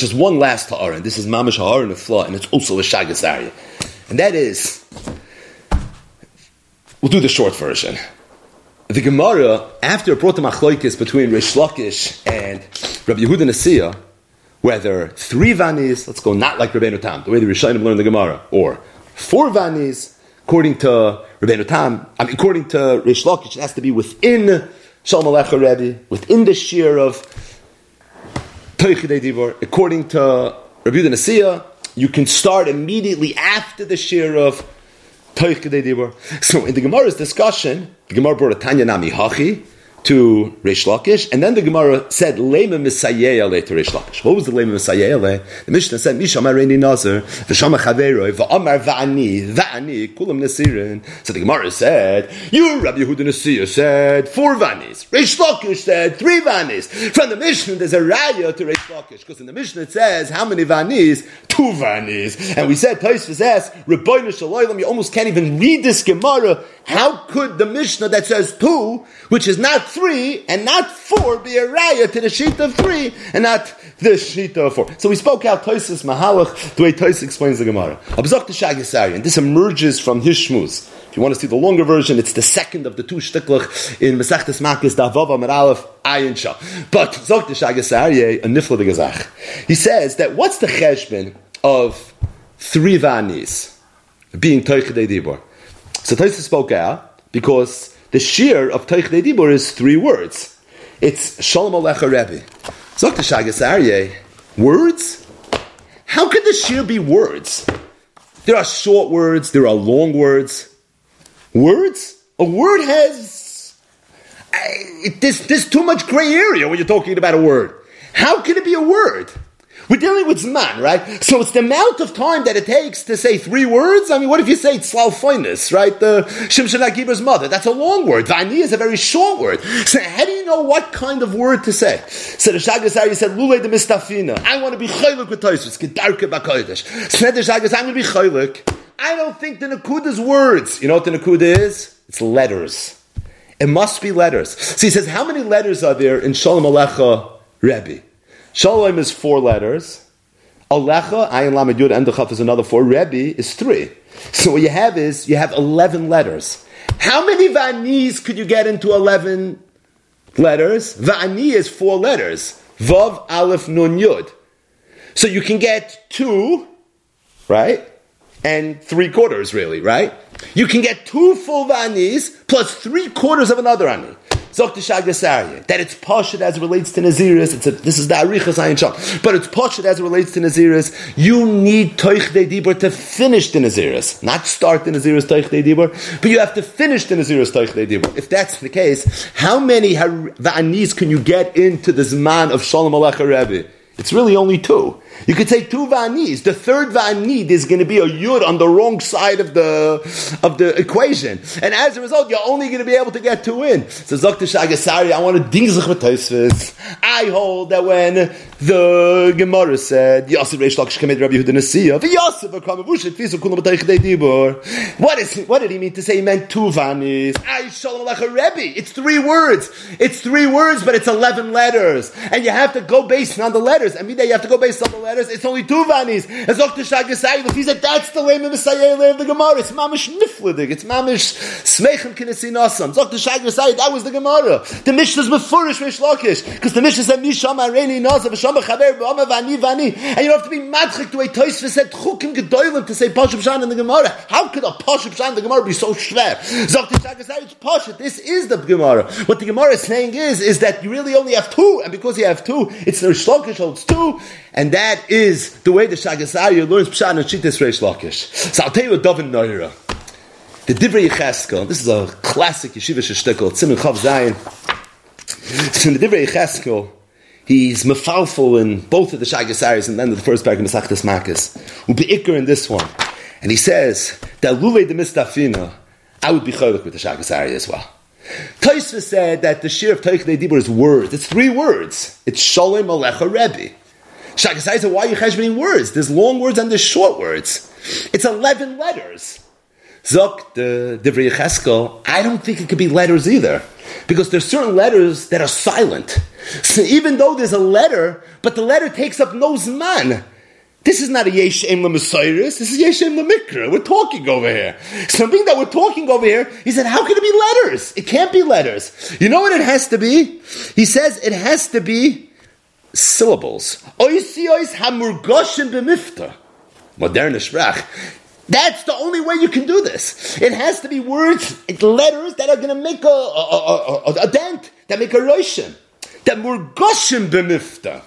just one last ta'ara, this is mamash ha'ara a flaw, and it's also a shagas area. And that is, we'll do the short version. The Gemara, after brought the machloikis between Rish Lakish and Rabbi Yehuda Nasiya, whether three vanis, let's go not like Rabbeinu Tam, the way the Rishonim learned the Gemara, or four vanis, according to Rabbeinu Tam, I mean, according to Rish Lakish, it has to be within Shalom Alecha Rebbe, within the shear of. According to Rabbi Nasiya, you can start immediately after the share of. So in the Gemara's discussion, the Gemara brought a Tanya Nami Hachi, to Rish Lakish, and then the Gemara said Lema Misayeya le to Rish Lakish. What was the Lema Misayeya le? The Mishnah said Misham Areini Nazar v'Shama Chaveroi v'Amar Va'ani Va'ani Kulam Nasirin. So the Gemara said, you Rabbi Yehuda Nasir said four vanis. Rish Lakish said three vanis. From the Mishnah there's a raya to Rish Lakish because in the Mishnah it says how many vanis? Two vanis. And we said Taisvus asked Rabbeinu Shalom. You almost can't even read this Gemara. How could the Mishnah that says two, which is not three and not four be a raya to the sheet of three and not the sheet of four. So we spoke out Toisus Mahalach, the way Toisus explains the Gemara. Abzak the and this emerges from his. If you want to see the longer version, it's the second of the two shtiklach in Masechtes Makis, Davava Meralef, Ayin Shah. But Zok the Shagisari, a nifla the Gazach. He says that what's the cheshbon of three vanis being Toichidei Dibor? So Toisus spoke out because the shear of Teich Dibur is three words. It's Shalom Alecha Rebbe. Zok the Shagas. Words? How could the shear be words? There are short words, there are long words. Words? A word has. I, there's, there's too much gray area when you're talking about a word. How can it be a word? We're dealing with Zman, right? So it's the amount of time that it takes to say three words. I mean, what if you say Tzlalfoinus, right? The Shimshon Akiba's mother. That's a long word. Vani is a very short word. So how do you know what kind of word to say? So the Shagasari said, Lule de Mistafina. I want to be chaylik with Toisus. Gedarke bakoidesh. So the Shagas, I'm going to be chaylik. I don't think the Nakuda is words. You know what the Nakuda is? It's letters. It must be letters. So he says, how many letters are there in Shalom Alecha Rebbe? Shalom is four letters. Alecha, Ayin Lamed Yud, Endachaf is another four. Rebbe is three. So what you have is, you have 11 letters. How many Vanis could you get into 11 letters? Vani is four letters. Vav, Aleph, Nun, Yud. So you can get two, right? And three quarters, really, right? You can get two full Vanis plus three quarters of another Ani. Zok that it's Pashit as it relates to Naziris, it's a, this is the Arichas Ayin Sham, but it's Pashit as it relates to Naziris, you need Toich De Dibur to finish the Naziris, not start the Naziris Toich De Dibur, but you have to finish the Naziris Toich De Dibur. If that's the case, how many Va'anis can you get into the Zman of Shalom Alecha Rebbe? It's really only two. You could say two vanis. The third vanid is going to be a yud on the wrong side of the of the equation, and as a result, you're only going to be able to get two in. So Zakta Shagasari, I want to with I hold that when the Gemara said Yosef Reish Lakish Kamed Rabbi Yehuda Nasiya, Yosef Akamavushit Fisu Kulam B'Teichidei Dibur. What is what did he mean to say? He meant two vanis. I Shalom Alecha Rebbe. It's three words. It's three words, but it's eleven letters, and you have to go based on the letters. And that you have to go based on the letters. It's only two vanis. As Dr. Shagasai, he said that's the way of Messiah of the Gemara. It's mamish niflidig. It's mamish smechem kinesi nasam. Dr. Shagasai, that was the Gemara. The Mishnah is mefurish Rish Lakish because the Mishnah said misham areni nasa v'sham chaver v'ama vani vani, and you have to be madchik to a tois said chukim gedolim to say pashup shan in the Gemara. How could a pashup shan in the Gemara be so schwer? Dr. Shagasai, it's pashup. This is the Gemara. What the Gemara is saying is is that you really only have two, and because you have two, it's the Rish Lakish holds two, and that is the way the Shagasari learns Pshat and Shittis Reish Lakish. So I'll tell you a Dovin Noira. The Divrei Yecheskel, this is a classic Yeshiva Sheshtikel, Tzimon Chav Zayin. So in the Divrei Yecheskel, he's mefalful in both of the Shagasaris and then the first paragraph of Masachtas Makas. Ubi in this one. And he says that Lule de Mistafina, I would be chaylik with the Shagasari as well. Taisva said that the shir of Taich Dibur is words. It's three words. It's Shalom Alecha Rebbe. Shagasai said, why are you cheshbening words? There's long words and there's short words. It's 11 letters. Zok, the Divrei I don't think it could be letters either. Because there's certain letters that are silent. So even though there's a letter, but the letter takes up no zman. This is not a Yeshem Lemessiris. This is Yeshem Lemikra. We're talking over here. Something that we're talking over here, he said, how can it be letters? It can't be letters. You know what it has to be? He says it has to be syllables. Oisiois hamurgoshim b'mifta. Modern Sprach. That's the only way you can do this. It has to be words, letters that are going to make a, a, a, a, dent, that make a roshim. That murgoshim b'mifta.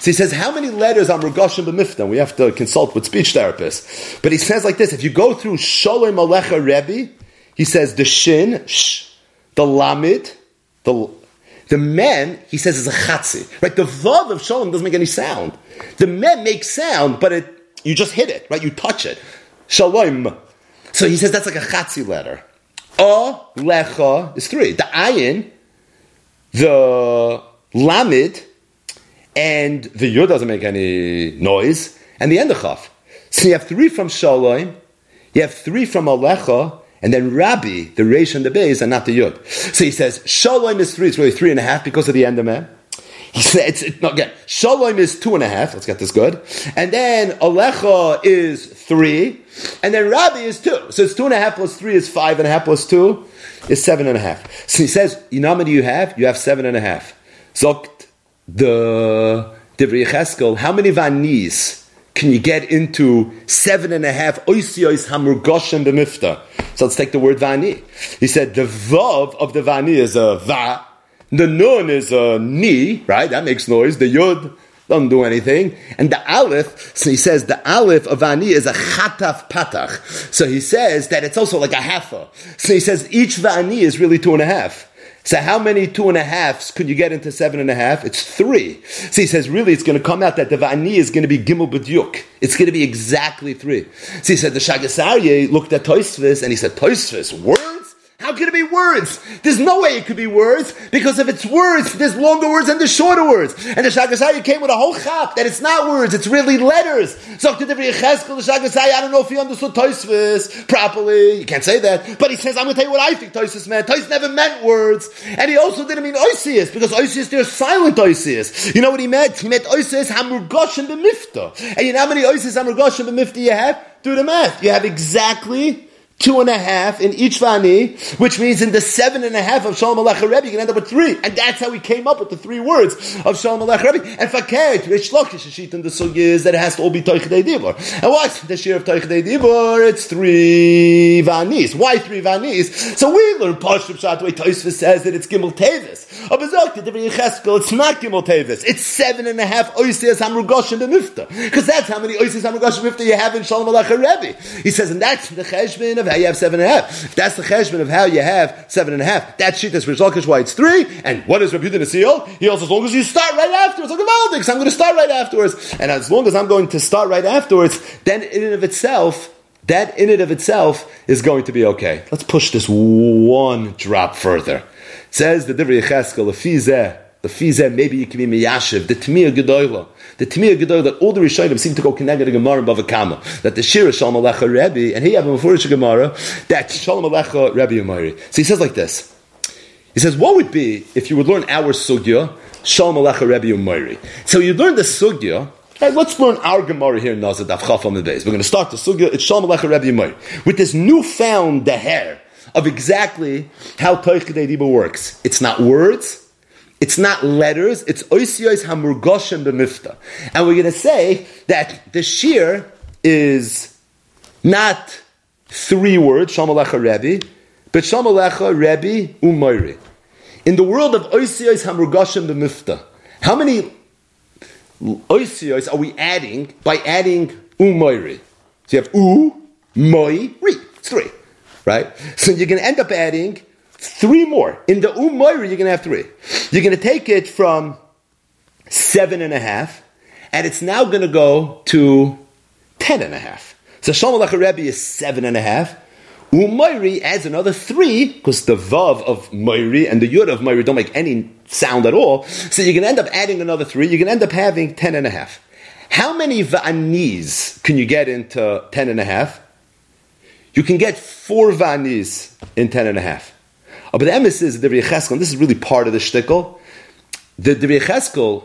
So he says, how many letters are murgoshim b'mifta? We have to consult with speech therapists. But he says like this, if you go through Sholem Alecha Rebbe, he says the shin, sh, the lamid, the the men, he says, is a chatzi. Right? The vav of shalom doesn't make any sound. The men make sound, but it you just hit it, right? You touch it. Shalom. So he says that's like a chatzi letter. A lecha is three. The ayin, the lamid, and the yud doesn't make any noise, and the end of chaf. So you have three from shalom, you have three from alecha, and then Rabbi, the Reish and the Beis, and not the Yud. So he says, Shalom is three, it's really three and a half because of the end said, it's, not, no, again, Shalom is two and a half, let's get this good. And then Alecha is three, and then Rabbi is two. So it's two and a half plus three is five and a half plus two is seven and a half. So he says, you know how many you have? You have seven and a half. Zokt the Divrei Cheskel, how many vanis can you get into seven and a half oisiois hamurgoshem b'mifta? So let's take the word vani. He said the vav of the vani is a va, the nun is a ni, right? That makes noise. The yud doesn't do anything. And the aleph, so he says the aleph of ani is a chataf patach. So he says that it's also like a halfa. So he says each vani is really two and a half. So how many two and a halves could you get into seven and a half? It's three. So he says, really, it's going to come out that the va'ani is going to be gimel b'dyuk. It's going to be exactly three. So he said, the Shagasarye looked at Toisvis and he said, Toisvis, word? How can it be words? There's no way it could be words, because if it's words, there's longer words and there's shorter words. And the Shagasai came with a whole chap that it's not words, it's really letters. So the Shagasai, I don't know if he understood Toisvis properly. You can't say that. But he says, I'm going to tell you what I think Toisvis meant. Toisvis never meant words. And he also didn't mean Oisius, because Oisius, they're silent Oisius. You know what he meant? He meant Oisius Hamurgosh and the Mifta. And you know how many Oisius Hamurgosh and the Mifta you have? Do the math. You have exactly two and a half in each vani, which means in the seven and a half of Shalom Alecha Rebbe, you can end up with three. And that's how we came up with the three words of Shalom Alecha Rebbe. And fakert, Rish Lakish, Shit and the Sug is that it has to all be Toichdei Dibur. And what's the share of Toichdei Dibur? It's three vanis. Why three vanis? So we learn Pashtup Shat, the way Toisva says that it's Gimel Tevis. It's not Gimel Tevis. It's seven and a half Oisias Hamrugosh and the Mifta. Because that's how many Oisias Hamrugosh and Mifta you have in Shalom Alecha Rebbe. He says, and that's the Cheshbin of how you have seven and a half. If that's the cheshbon of how you have seven and a half, that sheet is Rizalkish why it's three. And what is Rabbi Yehuda Nasiel? He also, as long as you start right afterwards, like I'm going to start right afterwards. And as long as I'm going to start right afterwards, then in and of itself, that in and of itself is going to be okay. Let's push this one drop further. It says the Divrei Cheskel, the Fizeh, maybe you can be Miyashiv, the Tmiyah Gedoyla. The Tmiyah Gedol that all the Rishonim seem to go connected to Gemara and Bava Kama. That the Shira Shalom Alecha Rebbe, and he have a Mefurish Gemara, that Shalom Alecha Rebbe Umari. So he says like this. He says, what would be if you would learn our Sugya, Shalom Alecha Rebbe Umari? So you learn the Sugya, Hey, let's learn our Gemara here in Nazar Daf Chaf on the base. We're going to start the sugya. It's Shalom Alecha Rebbe Yemai. With this newfound deher of exactly how Toich Kedei works. It's not words. It's not letters, it's oisiyos hamurgoshim b'mifta. And we're going to say that the shir is not three words, Shamalecha Rebbe, but Shamalecha Rebbe Umayri. In the world of oisiyos hamurgoshim b'mifta, how many oisiyos are we adding by adding Umayri? So you have U, Moi, Ri. It's three, right? So you're going to end up adding Three more. In the Umayri, you're going to have three. You're going to take it from seven and a half, and it's now going to go to ten and a half. So Shalom Rebbe is seven and a half. Umayri adds another three, because the Vav of Mayri and the Yud of Mayri don't make any sound at all. So you're going to end up adding another three. You're going to end up having ten and a half. How many Va'anis can you get into ten and a half? You can get four Va'anis in ten and a half. Uh, but the emes is the Cheskel, this is really part of the shtickle. the, the Recheskel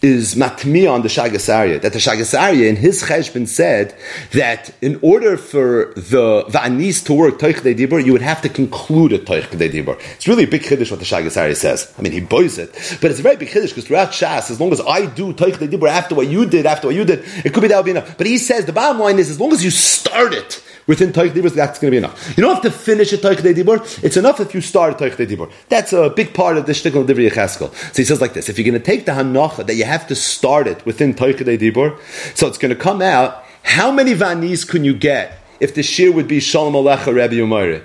is matmi on the Shagasarya. That the Shagasarya in his cheshbon said that in order for the Va'anis to work Toich Dibur, you would have to conclude a Toich Dibur. It's really a big chiddush what the Shagasarya says. I mean, he boys it, but it's a very big chiddush because throughout Shas, as long as I do Toich Dibur after what you did, after what you did, it could be that would be enough. But he says the bottom line is as long as you start it, within Taich Dibur, that's going to be enough. You don't have to finish a Taich Dibur. It's enough if you start a Taich Dibur. That's a big part of the Shtickle Divrei Cheskel. So he says like this, if you're going to take the Hanacha that you have to start it within Taich Dibur, so it's going to come out, how many Vanis can you get if the shear would be Shalom Alecha Rabbi Umayri?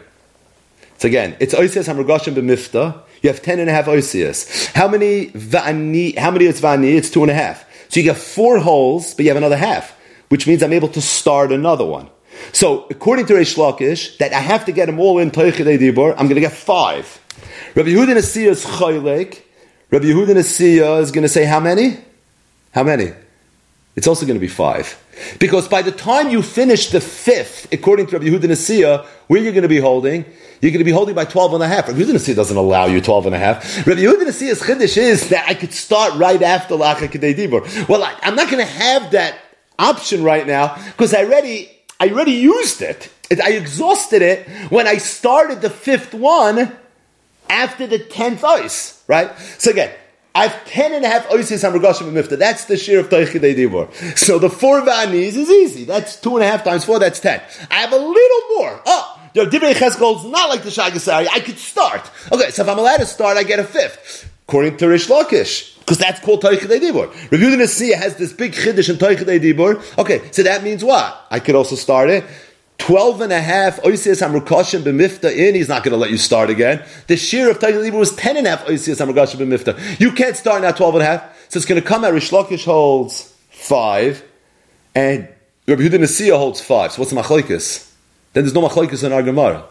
So again, it's Oisias Hamragashim b'mifta. You have ten and a half Oisias. How many Vani, how many is Vani? It's two and a half. So you get four holes, but you have another half, which means I'm able to start another one. So, according to Reish Lakish, that I have to get them all in Teichidei Dibur, I'm going to get five. Rabbi Yehuda Nasiya is Chaylek. Rabbi Yehuda Nasiya is going to say how many? How many? It's also going to be five. Because by the time you finish the fifth, according to Rabbi Yehuda Nasiya, where you're going to be holding, you're going to be holding by 12 and a half. Rabbi Yehuda Nasiya doesn't allow you 12 and a half. Rabbi Yehuda Nasiya's chiddush is that I could start right after Lacha Kedei Dibur. Well, I, I'm not going to have that option right now because I already I already used it. I exhausted it when I started the fifth one after the tenth ice, right? So again, I have ten and a half oisis on Regashim Mifta. That's the share of Teichidei Dibur. So the four vanis is easy. That's two and a half times four, that's ten. I have a little more. Oh, the Divrei Cheskel is not like the Shagasari. I could start. Okay, so if I'm allowed to start, I get a fifth. According to Rish Lakish. Because that's called Teichidei Dibur. the Yehuda has this big chiddush in Teichidei Dibur. Okay, so that means what? I could also start it. 12 and a half oisias hamrukashim b'mifta in, he's not going to let you start again. The shear of Teichidei Dibur was 10 and a half oisias hamrukashim b'mifta. You can't start now 12 and a half. So it's going to come out, Rish Lakish holds 5, and Rabbi Yehuda holds 5. So what's the machlokes? Then there's no machlokes in our Gemara.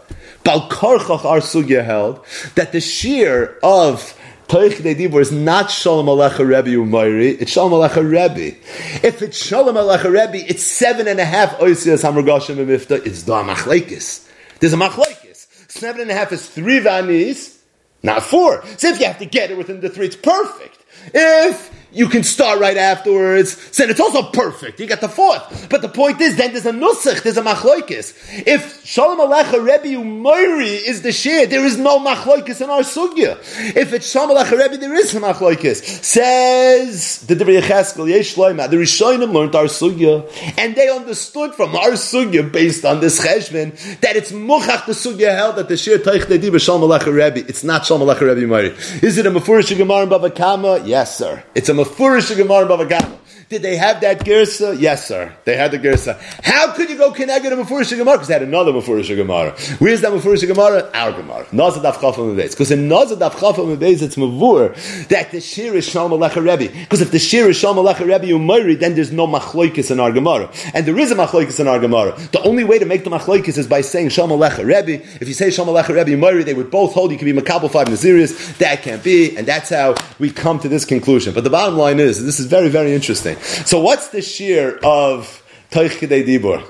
Balkarchach our sugya held that the shear of Toich Dibur is not Shalom Alecha Rebbe Umayri, it's Shalom Alecha Rebbe. If it's Shalom Alecha Rebbe, it's seven and a half Oisias Hamragashim Mifta, it's Da Machlaikis. There's a Machlaikis. Seven and a half is three Vanis, not four. So if you have to get it within the three, it's perfect. If you can start right afterwards. Then it's also perfect. You got the fourth. But the point is, then there's a nusach, there's a machloikis. If Shalom Alecha Rebbe Umayri is the share, there is no machloikis in our sugya. If it's Shalom Alecha Rebbe, there is a machloikis. Says the Devrei Cheskel, Yesh Loima, the Rishonim learned our sugya, and they understood from our sugya, based on this cheshvan, that it's muchach the sugya held that the share Teich Dediv is Shalom Alecha Rebbe. It's not Shalom Alecha Rebbe Umayri. Is it a Mefurish Gemara in Bava Kama? Yes, sir. It's a Mefurish Gemara Bava Kama. Did they have that Gersa? Yes, sir. They had the Gersa. How could you go connected a Mefurish Gemara? Because they had another Mefurish Gemara. Where's that Mefurish Gemara? Our Gemara. Nazad Daf Chafam Because in Nazad Daf Chafam it's Mavur that the Shir is Shalom Alecha Rebbe. Because if the Shir is Shalom Alecha Rebbe Umayri, then there's no Machloikis in our Gemara. And there is a Machloikis in our Gemara. The only way to make the Machloikis is by saying Shalom Alecha Rebbe. If you say Shalom Alecha Rebbe Umayri, they would both hold you can be Makabal 5 Nazirius. That can't be. And that's how we come to this conclusion. But the bottom line is, this is very, very interesting. So what's the shear of Toich Kedei Dibur?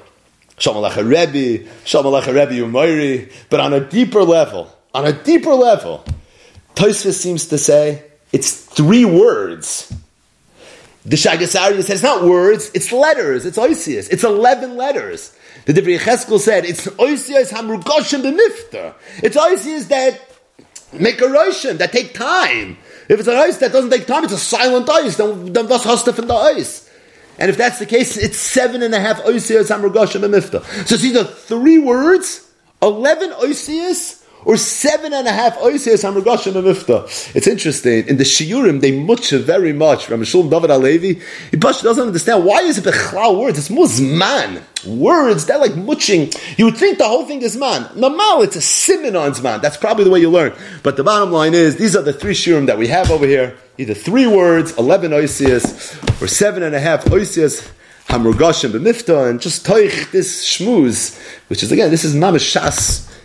Shalom Rebbe, Shalom Rebbe Umayri, but on a deeper level, on a deeper level, Tosfos seems to say it's three words. The Shagasari says it's not words, it's letters, it's oisius, it's 11 letters. The Divrei Cheskel said it's oisius hamrugoshim b'mifta. It's oisius that make a roshan, that take time. If it's an ice that doesn't take time, it's a silent ice, then, then was hast in the ice? And if that's the case, it's seven and a half oisias hamrugashim mifta. So it's either three words, eleven oisias, or seven and a half oisias hamrugashim mifta. It's interesting. In the shiurim, they much very much. Rameshul David Alevi, he doesn't understand why is it bechlal words. It's muzman words. They're like muching. You would think the whole thing is man. Normal, it's a simon on man. That's probably the way you learn. But the bottom line is, these are the three shiurim that we have over here either three words, 11 oisias, or seven and a half oisias, hamurgashim b'mifta, and just toich this shmuz, which is again, this is mamish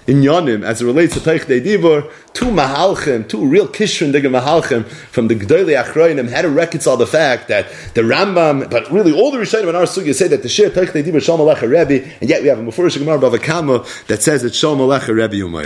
shas in Yonim, as it relates to Teich Dibur, two Mahalchim, two real Kishrin Digga Mahalchim from the Gdoli Achroinim had to reconcile the fact that the Rambam, but really all the Rishonim in our Sugya say that the Shir Teich Dibur Shalom Alecha Rebbe, and yet we have a Mufurish Gemara Bava Kama that says it's Shalom Alecha Rebbe Umay.